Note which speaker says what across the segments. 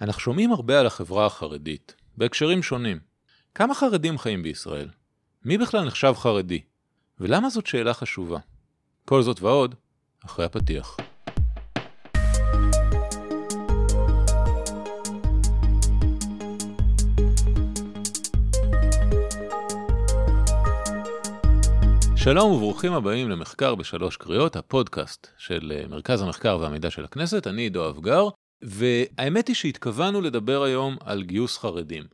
Speaker 1: אנחנו שומעים הרבה על החברה החרדית, בהקשרים שונים. כמה חרדים חיים בישראל? מי בכלל נחשב חרדי? ולמה זאת שאלה חשובה? כל זאת ועוד, אחרי הפתיח. שלום וברוכים הבאים למחקר בשלוש קריאות, הפודקאסט של אה, מרכז המחקר והמידע של הכנסת, אני עידו אבגר, והאמת היא שהתכוונו לדבר היום על גיוס חרדים.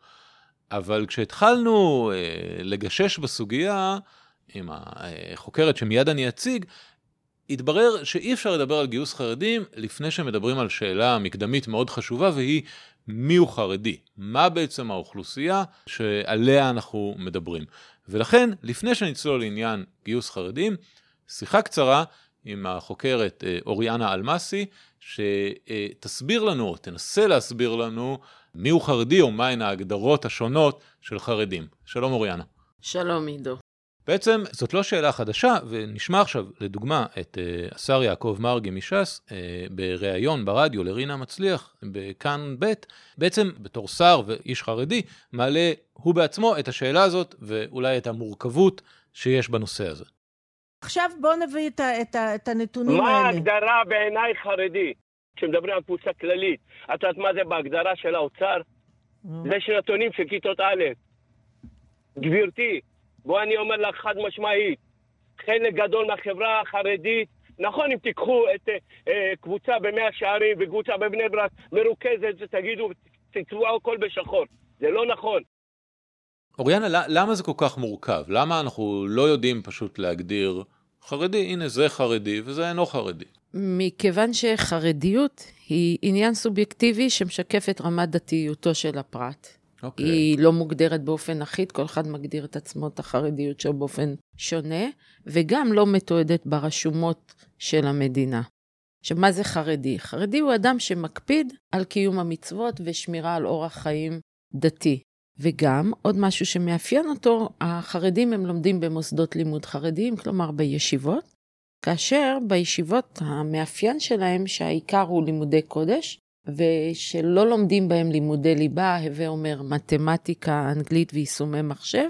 Speaker 1: אבל כשהתחלנו אה, לגשש בסוגיה עם החוקרת שמיד אני אציג, התברר שאי אפשר לדבר על גיוס חרדים לפני שמדברים על שאלה מקדמית מאוד חשובה והיא מיהו חרדי? מה בעצם האוכלוסייה שעליה אנחנו מדברים? ולכן, לפני שנצלול לעניין גיוס חרדים, שיחה קצרה עם החוקרת אה, אוריאנה אלמסי, שתסביר לנו, או תנסה להסביר לנו, מיהו חרדי או מהן ההגדרות השונות של חרדים. שלום אוריאנה.
Speaker 2: שלום עידו.
Speaker 1: בעצם זאת לא שאלה חדשה, ונשמע עכשיו לדוגמה את uh, השר יעקב מרגי מש"ס uh, בריאיון ברדיו לרינה מצליח בכאן ב', בעצם בתור שר ואיש חרדי, מעלה הוא בעצמו את השאלה הזאת ואולי את המורכבות שיש בנושא הזה.
Speaker 2: עכשיו בוא נביא את, את, את הנתונים
Speaker 3: מה
Speaker 2: האלה.
Speaker 3: מה ההגדרה בעיניי חרדי? כשמדברים על פריסה כללית. את יודעת מה זה בהגדרה של האוצר? זה שנתונים של כיתות א'. גברתי, בוא אני אומר לך חד משמעית, חלק גדול מהחברה החרדית, נכון אם תיקחו את אה, אה קבוצה במאה שערים וקבוצה בבני ברק מרוכזת, תגידו, תצבעו הכל בשחור. זה לא נכון.
Speaker 1: אוריאנה, למה זה כל כך מורכב? למה אנחנו לא יודעים פשוט להגדיר חרדי, הנה זה חרדי וזה אינו חרדי?
Speaker 2: מכיוון שחרדיות היא עניין סובייקטיבי שמשקף את רמת דתיותו של הפרט. Okay. אוקיי. היא לא מוגדרת באופן אחיד, כל אחד מגדיר את עצמו, את החרדיות שלו באופן שונה, וגם לא מתועדת ברשומות של המדינה. עכשיו, מה זה חרדי? חרדי הוא אדם שמקפיד על קיום המצוות ושמירה על אורח חיים דתי. וגם, עוד משהו שמאפיין אותו, החרדים הם לומדים במוסדות לימוד חרדיים, כלומר בישיבות, כאשר בישיבות המאפיין שלהם שהעיקר הוא לימודי קודש, ושלא לומדים בהם לימודי ליבה, הווה אומר מתמטיקה, אנגלית ויישומי מחשב,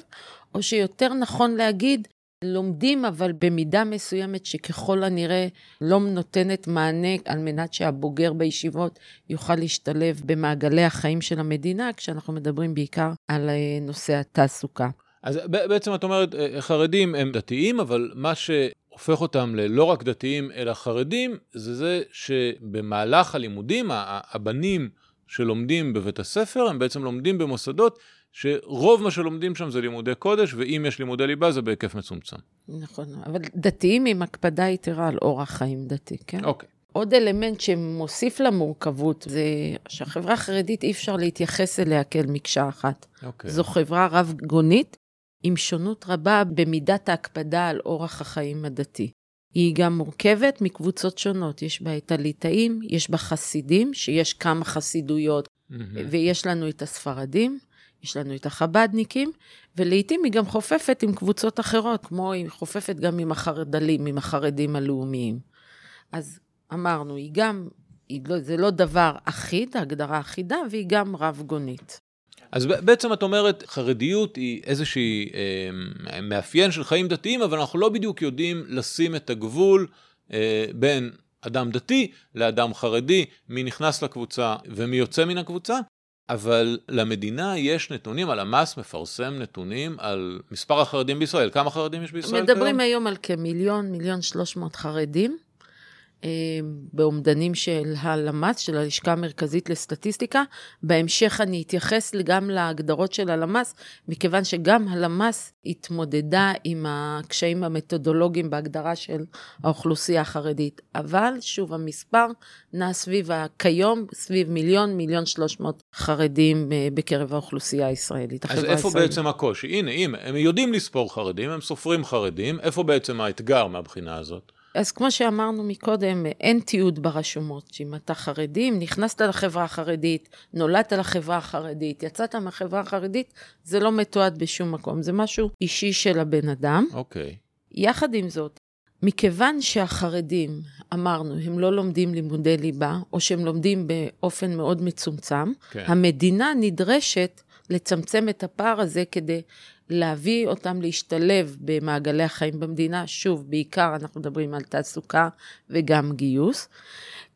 Speaker 2: או שיותר נכון להגיד, לומדים אבל במידה מסוימת שככל הנראה לא נותנת מענה על מנת שהבוגר בישיבות יוכל להשתלב במעגלי החיים של המדינה, כשאנחנו מדברים בעיקר על אה, נושא התעסוקה.
Speaker 1: אז בעצם את אומרת, אה, חרדים הם דתיים, אבל מה ש... הופך אותם ללא רק דתיים אלא חרדים, זה זה שבמהלך הלימודים, הבנים שלומדים בבית הספר, הם בעצם לומדים במוסדות שרוב מה שלומדים שם זה לימודי קודש, ואם יש לימודי ליבה זה בהיקף מצומצם.
Speaker 2: נכון, אבל דתיים עם הקפדה יתרה על אורח חיים דתי, כן?
Speaker 1: אוקיי.
Speaker 2: עוד אלמנט שמוסיף למורכבות זה שהחברה החרדית אי אפשר להתייחס אליה כאל מקשה אחת.
Speaker 1: אוקיי.
Speaker 2: זו חברה רב-גונית עם שונות רבה במידת ההקפדה על אורח החיים הדתי. היא גם מורכבת מקבוצות שונות, יש בה את הליטאים, יש בה חסידים, שיש כמה חסידויות, mm-hmm. ויש לנו את הספרדים, יש לנו את החבדניקים, ולעיתים היא גם חופפת עם קבוצות אחרות, כמו היא חופפת גם עם החרדלים, עם החרדים הלאומיים. אז אמרנו, היא גם, היא לא, זה לא דבר אחיד, הגדרה אחידה, והיא גם רב-גונית.
Speaker 1: אז בעצם את אומרת, חרדיות היא איזושהי אה, מאפיין של חיים דתיים, אבל אנחנו לא בדיוק יודעים לשים את הגבול אה, בין אדם דתי לאדם חרדי, מי נכנס לקבוצה ומי יוצא מן הקבוצה. אבל למדינה יש נתונים, הלמ"ס מפרסם נתונים על מספר החרדים בישראל. כמה חרדים יש בישראל
Speaker 2: מדברים כיום? מדברים היום על כמיליון, מיליון שלוש מאות חרדים. אה, באומדנים של הלמ"ס, של הלשכה המרכזית לסטטיסטיקה. בהמשך אני אתייחס גם להגדרות של הלמ"ס, מכיוון שגם הלמ"ס התמודדה עם הקשיים המתודולוגיים בהגדרה של האוכלוסייה החרדית. אבל, שוב, המספר נע סביב, כיום, סביב מיליון, מיליון שלוש מאות חרדים אה, בקרב האוכלוסייה הישראלית.
Speaker 1: אז איפה הישראלית. בעצם הקושי? הנה, אם הם יודעים לספור חרדים, הם סופרים חרדים, איפה בעצם האתגר מהבחינה הזאת?
Speaker 2: אז כמו שאמרנו מקודם, אין תיעוד ברשומות. שאם אתה חרדי, אם נכנסת לחברה החרדית, נולדת לחברה החרדית, יצאת מהחברה החרדית, זה לא מתועד בשום מקום. זה משהו אישי של הבן אדם.
Speaker 1: אוקיי. Okay.
Speaker 2: יחד עם זאת, מכיוון שהחרדים, אמרנו, הם לא לומדים לימודי ליבה, או שהם לומדים באופן מאוד מצומצם, כן. המדינה נדרשת לצמצם את הפער הזה כדי להביא אותם להשתלב במעגלי החיים במדינה. שוב, בעיקר אנחנו מדברים על תעסוקה וגם גיוס.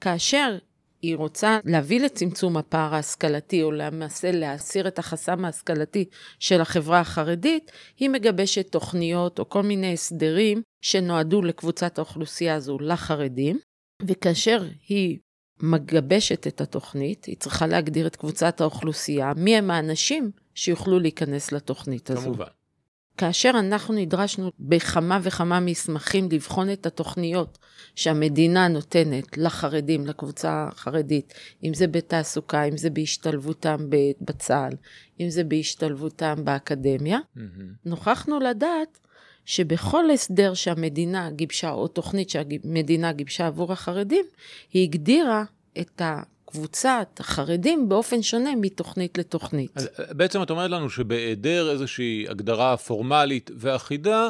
Speaker 2: כאשר היא רוצה להביא לצמצום הפער ההשכלתי, או למעשה להסיר את החסם ההשכלתי של החברה החרדית, היא מגבשת תוכניות או כל מיני הסדרים שנועדו לקבוצת האוכלוסייה הזו, לחרדים, וכאשר היא מגבשת את התוכנית, היא צריכה להגדיר את קבוצת האוכלוסייה, מי הם האנשים שיוכלו להיכנס לתוכנית הזו.
Speaker 1: כמובן.
Speaker 2: כאשר אנחנו נדרשנו בכמה וכמה מסמכים לבחון את התוכניות שהמדינה נותנת לחרדים, לקבוצה החרדית, אם זה בתעסוקה, אם זה בהשתלבותם בצה"ל, אם זה בהשתלבותם באקדמיה, mm-hmm. נוכחנו לדעת שבכל הסדר שהמדינה גיבשה, או תוכנית שהמדינה גיבשה עבור החרדים, היא הגדירה את. קבוצת החרדים באופן שונה מתוכנית לתוכנית.
Speaker 1: אז בעצם את אומרת לנו שבהיעדר איזושהי הגדרה פורמלית ואחידה,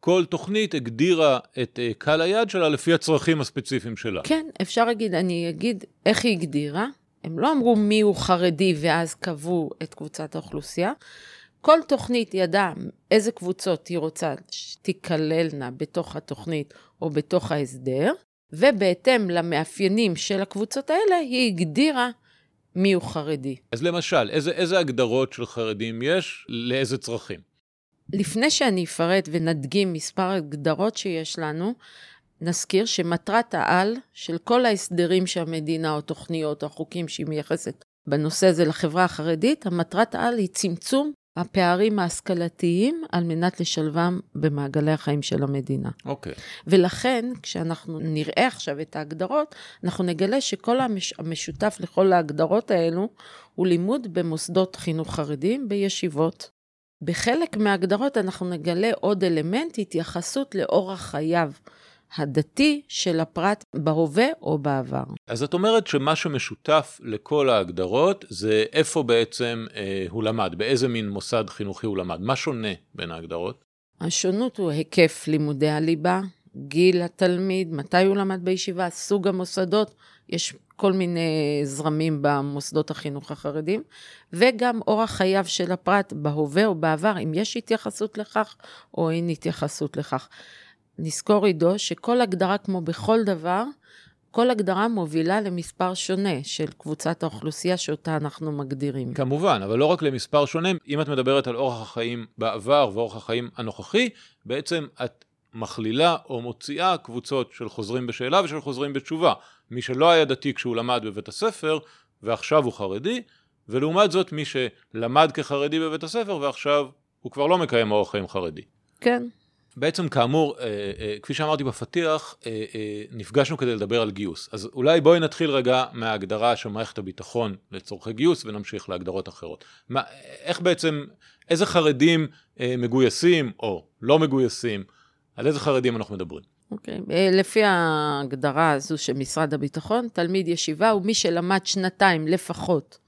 Speaker 1: כל תוכנית הגדירה את אה, קהל היעד שלה לפי הצרכים הספציפיים שלה.
Speaker 2: כן, אפשר להגיד, אני אגיד איך היא הגדירה. הם לא אמרו מי הוא חרדי ואז קבעו את קבוצת האוכלוסייה. כל תוכנית ידעה איזה קבוצות היא רוצה שתיכללנה בתוך התוכנית או בתוך ההסדר, ובהתאם למאפיינים של הקבוצות האלה, היא הגדירה מיהו חרדי.
Speaker 1: אז למשל, איזה, איזה הגדרות של חרדים יש לאיזה צרכים?
Speaker 2: לפני שאני אפרט ונדגים מספר הגדרות שיש לנו, נזכיר שמטרת העל של כל ההסדרים שהמדינה או תוכניות או חוקים שהיא מייחסת בנושא הזה לחברה החרדית, המטרת העל היא צמצום הפערים ההשכלתיים על מנת לשלבם במעגלי החיים של המדינה.
Speaker 1: אוקיי. Okay.
Speaker 2: ולכן, כשאנחנו נראה עכשיו את ההגדרות, אנחנו נגלה שכל המש... המשותף לכל ההגדרות האלו הוא לימוד במוסדות חינוך חרדיים בישיבות. בחלק מההגדרות אנחנו נגלה עוד אלמנט, התייחסות לאורח חייו הדתי של הפרט בהווה או בעבר.
Speaker 1: אז את אומרת שמה שמשותף לכל ההגדרות זה איפה בעצם אה, הוא למד, באיזה מין מוסד חינוכי הוא למד. מה שונה בין ההגדרות?
Speaker 2: השונות הוא היקף לימודי הליבה, גיל התלמיד, מתי הוא למד בישיבה, סוג המוסדות, יש כל מיני זרמים במוסדות החינוך החרדים, וגם אורח חייו של הפרט בהווה או בעבר, אם יש התייחסות לכך או אין התייחסות לכך. נזכור עידו שכל הגדרה, כמו בכל דבר, כל הגדרה מובילה למספר שונה של קבוצת האוכלוסייה שאותה אנחנו מגדירים.
Speaker 1: כמובן, אבל לא רק למספר שונה, אם את מדברת על אורח החיים בעבר ואורח החיים הנוכחי, בעצם את מכלילה או מוציאה קבוצות של חוזרים בשאלה ושל חוזרים בתשובה. מי שלא היה דתי כשהוא למד בבית הספר ועכשיו הוא חרדי, ולעומת זאת מי שלמד כחרדי בבית הספר ועכשיו הוא כבר לא מקיים אורח חיים חרדי.
Speaker 2: כן.
Speaker 1: בעצם כאמור, אה, אה, כפי שאמרתי בפתיח, אה, נפגשנו כדי לדבר על גיוס. אז אולי בואי נתחיל רגע מההגדרה של מערכת הביטחון לצורכי גיוס ונמשיך להגדרות אחרות. מה, איך בעצם, איזה חרדים מגויסים או לא מגויסים, על איזה חרדים אנחנו מדברים?
Speaker 2: אוקיי, okay. לפי ההגדרה הזו של משרד הביטחון, תלמיד ישיבה הוא מי שלמד שנתיים לפחות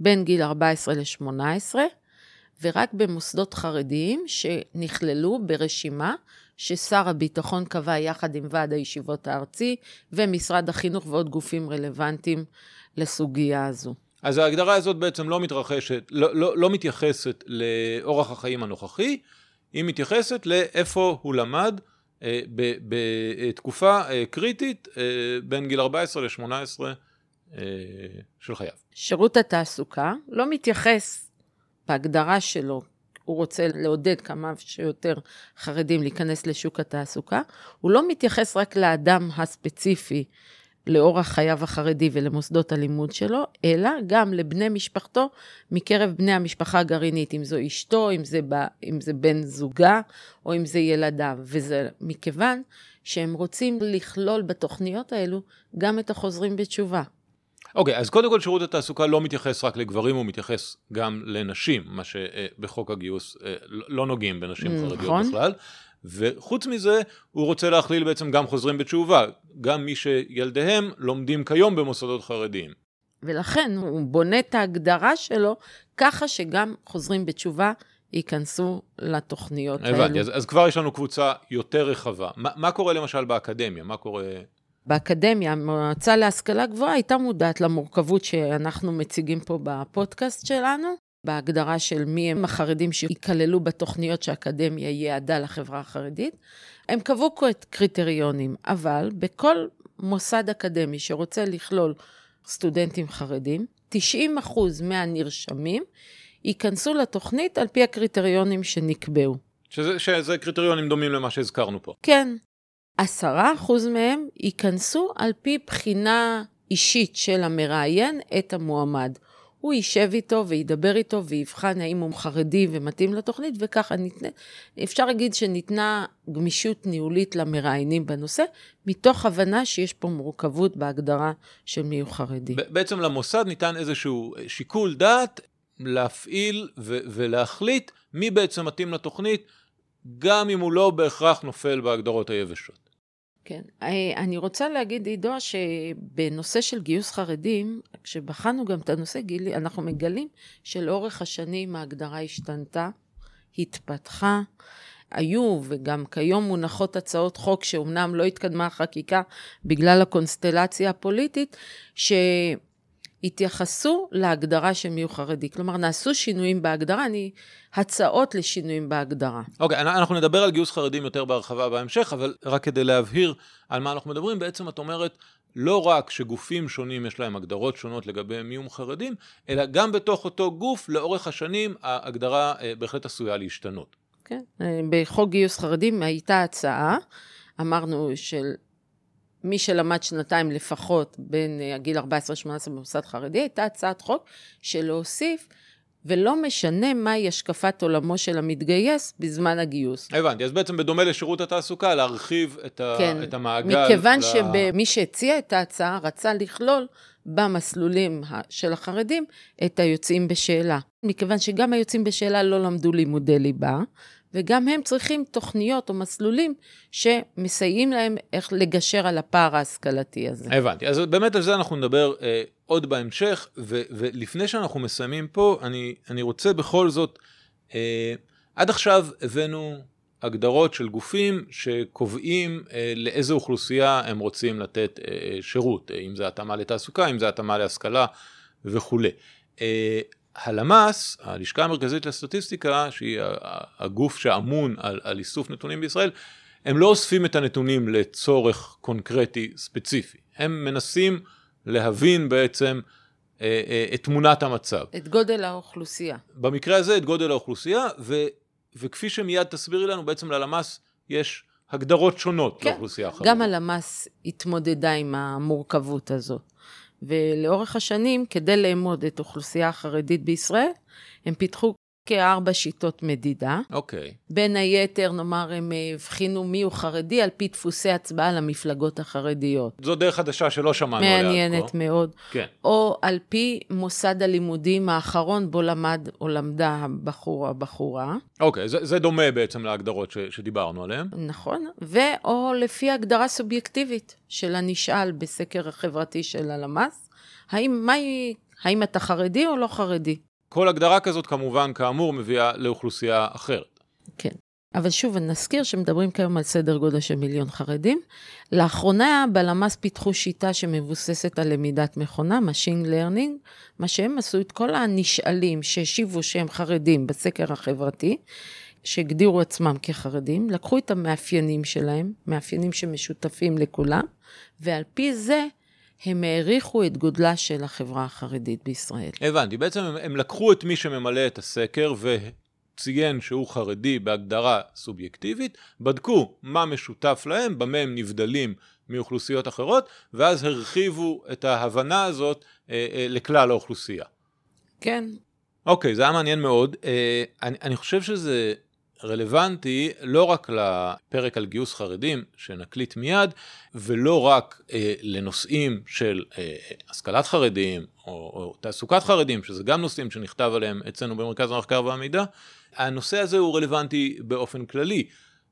Speaker 2: בין גיל 14 ל-18, ורק במוסדות חרדיים שנכללו ברשימה ששר הביטחון קבע יחד עם ועד הישיבות הארצי ומשרד החינוך ועוד גופים רלוונטיים לסוגיה הזו.
Speaker 1: אז ההגדרה הזאת בעצם לא מתרחשת, לא, לא, לא מתייחסת לאורח החיים הנוכחי, היא מתייחסת לאיפה הוא למד אה, בתקופה אה, קריטית אה, בין גיל 14 ל-18 אה, של חייו.
Speaker 2: שירות התעסוקה לא מתייחס בהגדרה שלו, הוא רוצה לעודד כמה שיותר חרדים להיכנס לשוק התעסוקה, הוא לא מתייחס רק לאדם הספציפי, לאורח חייו החרדי ולמוסדות הלימוד שלו, אלא גם לבני משפחתו מקרב בני המשפחה הגרעינית, אם זו אשתו, אם זה, ב, אם זה בן זוגה או אם זה ילדיו. וזה מכיוון שהם רוצים לכלול בתוכניות האלו גם את החוזרים בתשובה.
Speaker 1: אוקיי, okay, אז קודם כל שירות התעסוקה לא מתייחס רק לגברים, הוא מתייחס גם לנשים, מה שבחוק הגיוס אה, לא נוגעים בנשים mm, חרדיות נכון. בכלל. וחוץ מזה, הוא רוצה להכליל בעצם גם חוזרים בתשובה, גם מי שילדיהם לומדים כיום במוסדות חרדיים.
Speaker 2: ולכן הוא בונה את ההגדרה שלו ככה שגם חוזרים בתשובה ייכנסו לתוכניות האלו.
Speaker 1: הבנתי, אז, אז כבר יש לנו קבוצה יותר רחבה. מה, מה קורה למשל באקדמיה? מה קורה...
Speaker 2: באקדמיה, המועצה להשכלה גבוהה הייתה מודעת למורכבות שאנחנו מציגים פה בפודקאסט שלנו, בהגדרה של מי הם החרדים שייכללו בתוכניות שהאקדמיה ייעדה לחברה החרדית. הם קבעו קריטריונים, אבל בכל מוסד אקדמי שרוצה לכלול סטודנטים חרדים, 90 מהנרשמים ייכנסו לתוכנית על פי הקריטריונים שנקבעו.
Speaker 1: שזה, שזה קריטריונים דומים למה שהזכרנו פה.
Speaker 2: כן. 10% מהם ייכנסו על פי בחינה אישית של המראיין את המועמד. הוא יישב איתו וידבר איתו ויבחן האם הוא חרדי ומתאים לתוכנית, וככה ניתנה, אפשר להגיד שניתנה גמישות ניהולית למראיינים בנושא, מתוך הבנה שיש פה מורכבות בהגדרה של מי הוא חרדי.
Speaker 1: בעצם למוסד ניתן איזשהו שיקול דעת להפעיל ו- ולהחליט מי בעצם מתאים לתוכנית, גם אם הוא לא בהכרח נופל בהגדרות היבשות.
Speaker 2: כן. אה, אני רוצה להגיד, עידו, שבנושא של גיוס חרדים, כשבחנו גם את הנושא, גילי, אנחנו מגלים שלאורך השנים ההגדרה השתנתה, התפתחה. היו וגם כיום מונחות הצעות חוק שאומנם לא התקדמה החקיקה בגלל הקונסטלציה הפוליטית, ש... התייחסו להגדרה של מיהו חרדי. כלומר, נעשו שינויים בהגדרה, אני... הצעות לשינויים בהגדרה.
Speaker 1: אוקיי, okay, אנחנו נדבר על גיוס חרדים יותר בהרחבה בהמשך, אבל רק כדי להבהיר על מה אנחנו מדברים, בעצם את אומרת, לא רק שגופים שונים יש להם הגדרות שונות לגבי מיהו חרדים, אלא גם בתוך אותו גוף, לאורך השנים, ההגדרה אה, בהחלט עשויה להשתנות.
Speaker 2: כן, אה, בחוק גיוס חרדים הייתה הצעה, אמרנו של מי שלמד שנתיים לפחות בין אה, הגיל 14-18 במוסד חרדי, הייתה הצעת חוק של להוסיף, ולא משנה מהי השקפת עולמו של המתגייס בזמן הגיוס.
Speaker 1: הבנתי, אז בעצם בדומה לשירות התעסוקה, להרחיב את, ה,
Speaker 2: כן,
Speaker 1: את המעגל.
Speaker 2: מכיוון ל... שמי שהציע את ההצעה רצה לכלול במסלולים של החרדים את היוצאים בשאלה. מכיוון שגם היוצאים בשאלה לא למדו לימודי ליבה, וגם הם צריכים תוכניות או מסלולים שמסייעים להם איך לגשר על הפער ההשכלתי הזה.
Speaker 1: הבנתי, אז באמת על זה אנחנו נדבר אה, עוד בהמשך, ו- ולפני שאנחנו מסיימים פה, אני, אני רוצה בכל זאת, אה, עד עכשיו הבאנו הגדרות של גופים שקובעים אה, לאיזו אוכלוסייה הם רוצים לתת אה, שירות, אה, אם זה התאמה לתעסוקה, אם זה התאמה להשכלה וכולי. אה, הלמ"ס, הלשכה המרכזית לסטטיסטיקה, שהיא הגוף שאמון על, על איסוף נתונים בישראל, הם לא אוספים את הנתונים לצורך קונקרטי ספציפי. הם מנסים להבין בעצם אה, אה, את תמונת המצב.
Speaker 2: את גודל האוכלוסייה.
Speaker 1: במקרה הזה את גודל האוכלוסייה, ו, וכפי שמיד תסבירי לנו, בעצם ללמ"ס יש הגדרות שונות כן, לאוכלוסייה החרדית.
Speaker 2: גם הלמ"ס התמודדה עם המורכבות הזאת. ולאורך השנים, כדי לאמוד את האוכלוסייה החרדית בישראל, הם פיתחו כארבע שיטות מדידה.
Speaker 1: אוקיי. Okay.
Speaker 2: בין היתר, נאמר, הם הבחינו מיהו חרדי על פי דפוסי הצבעה למפלגות החרדיות.
Speaker 1: זו דרך חדשה שלא שמענו עליה עד כה.
Speaker 2: מעניינת מאוד.
Speaker 1: כן.
Speaker 2: או על פי מוסד הלימודים האחרון בו למד או למדה הבחור או הבחורה.
Speaker 1: אוקיי, okay, זה, זה דומה בעצם להגדרות ש, שדיברנו עליהן.
Speaker 2: נכון, ואו לפי הגדרה סובייקטיבית של הנשאל בסקר החברתי של הלמ"ס, האם, מהי, האם אתה חרדי או לא חרדי?
Speaker 1: כל הגדרה כזאת כמובן, כאמור, מביאה לאוכלוסייה אחרת.
Speaker 2: כן. אבל שוב, נזכיר שמדברים כיום על סדר גודל של מיליון חרדים. לאחרונה בלמ"ס פיתחו שיטה שמבוססת על למידת מכונה, Machine Learning, מה שהם עשו את כל הנשאלים שהשיבו שהם חרדים בסקר החברתי, שהגדירו עצמם כחרדים, לקחו את המאפיינים שלהם, מאפיינים שמשותפים לכולם, ועל פי זה הם העריכו את גודלה של החברה החרדית בישראל.
Speaker 1: הבנתי, בעצם הם, הם לקחו את מי שממלא את הסקר וציין שהוא חרדי בהגדרה סובייקטיבית, בדקו מה משותף להם, במה הם נבדלים מאוכלוסיות אחרות, ואז הרחיבו את ההבנה הזאת אה, אה, לכלל האוכלוסייה.
Speaker 2: כן.
Speaker 1: אוקיי, זה היה מעניין מאוד. אה, אני, אני חושב שזה רלוונטי לא רק לפרק על גיוס חרדים שנקליט מיד, ולא רק אה, לנושאים של אה, השכלת חרדים או, או תעסוקת חרדים, שזה גם נושאים שנכתב עליהם אצלנו במרכז המחקר והמידע, הנושא הזה הוא רלוונטי באופן כללי.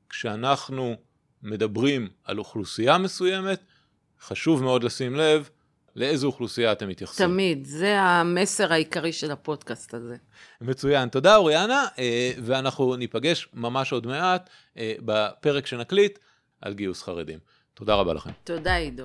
Speaker 1: כשאנחנו מדברים על אוכלוסייה מסוימת, חשוב מאוד לשים לב לאיזו אוכלוסייה אתם מתייחסים.
Speaker 2: תמיד, זה המסר העיקרי של הפודקאסט הזה.
Speaker 1: מצוין, תודה אוריאנה, אה, ואנחנו ניפגש ממש עוד מעט אה, בפרק שנקליט על גיוס חרדים. תודה רבה לכם.
Speaker 2: תודה עידו.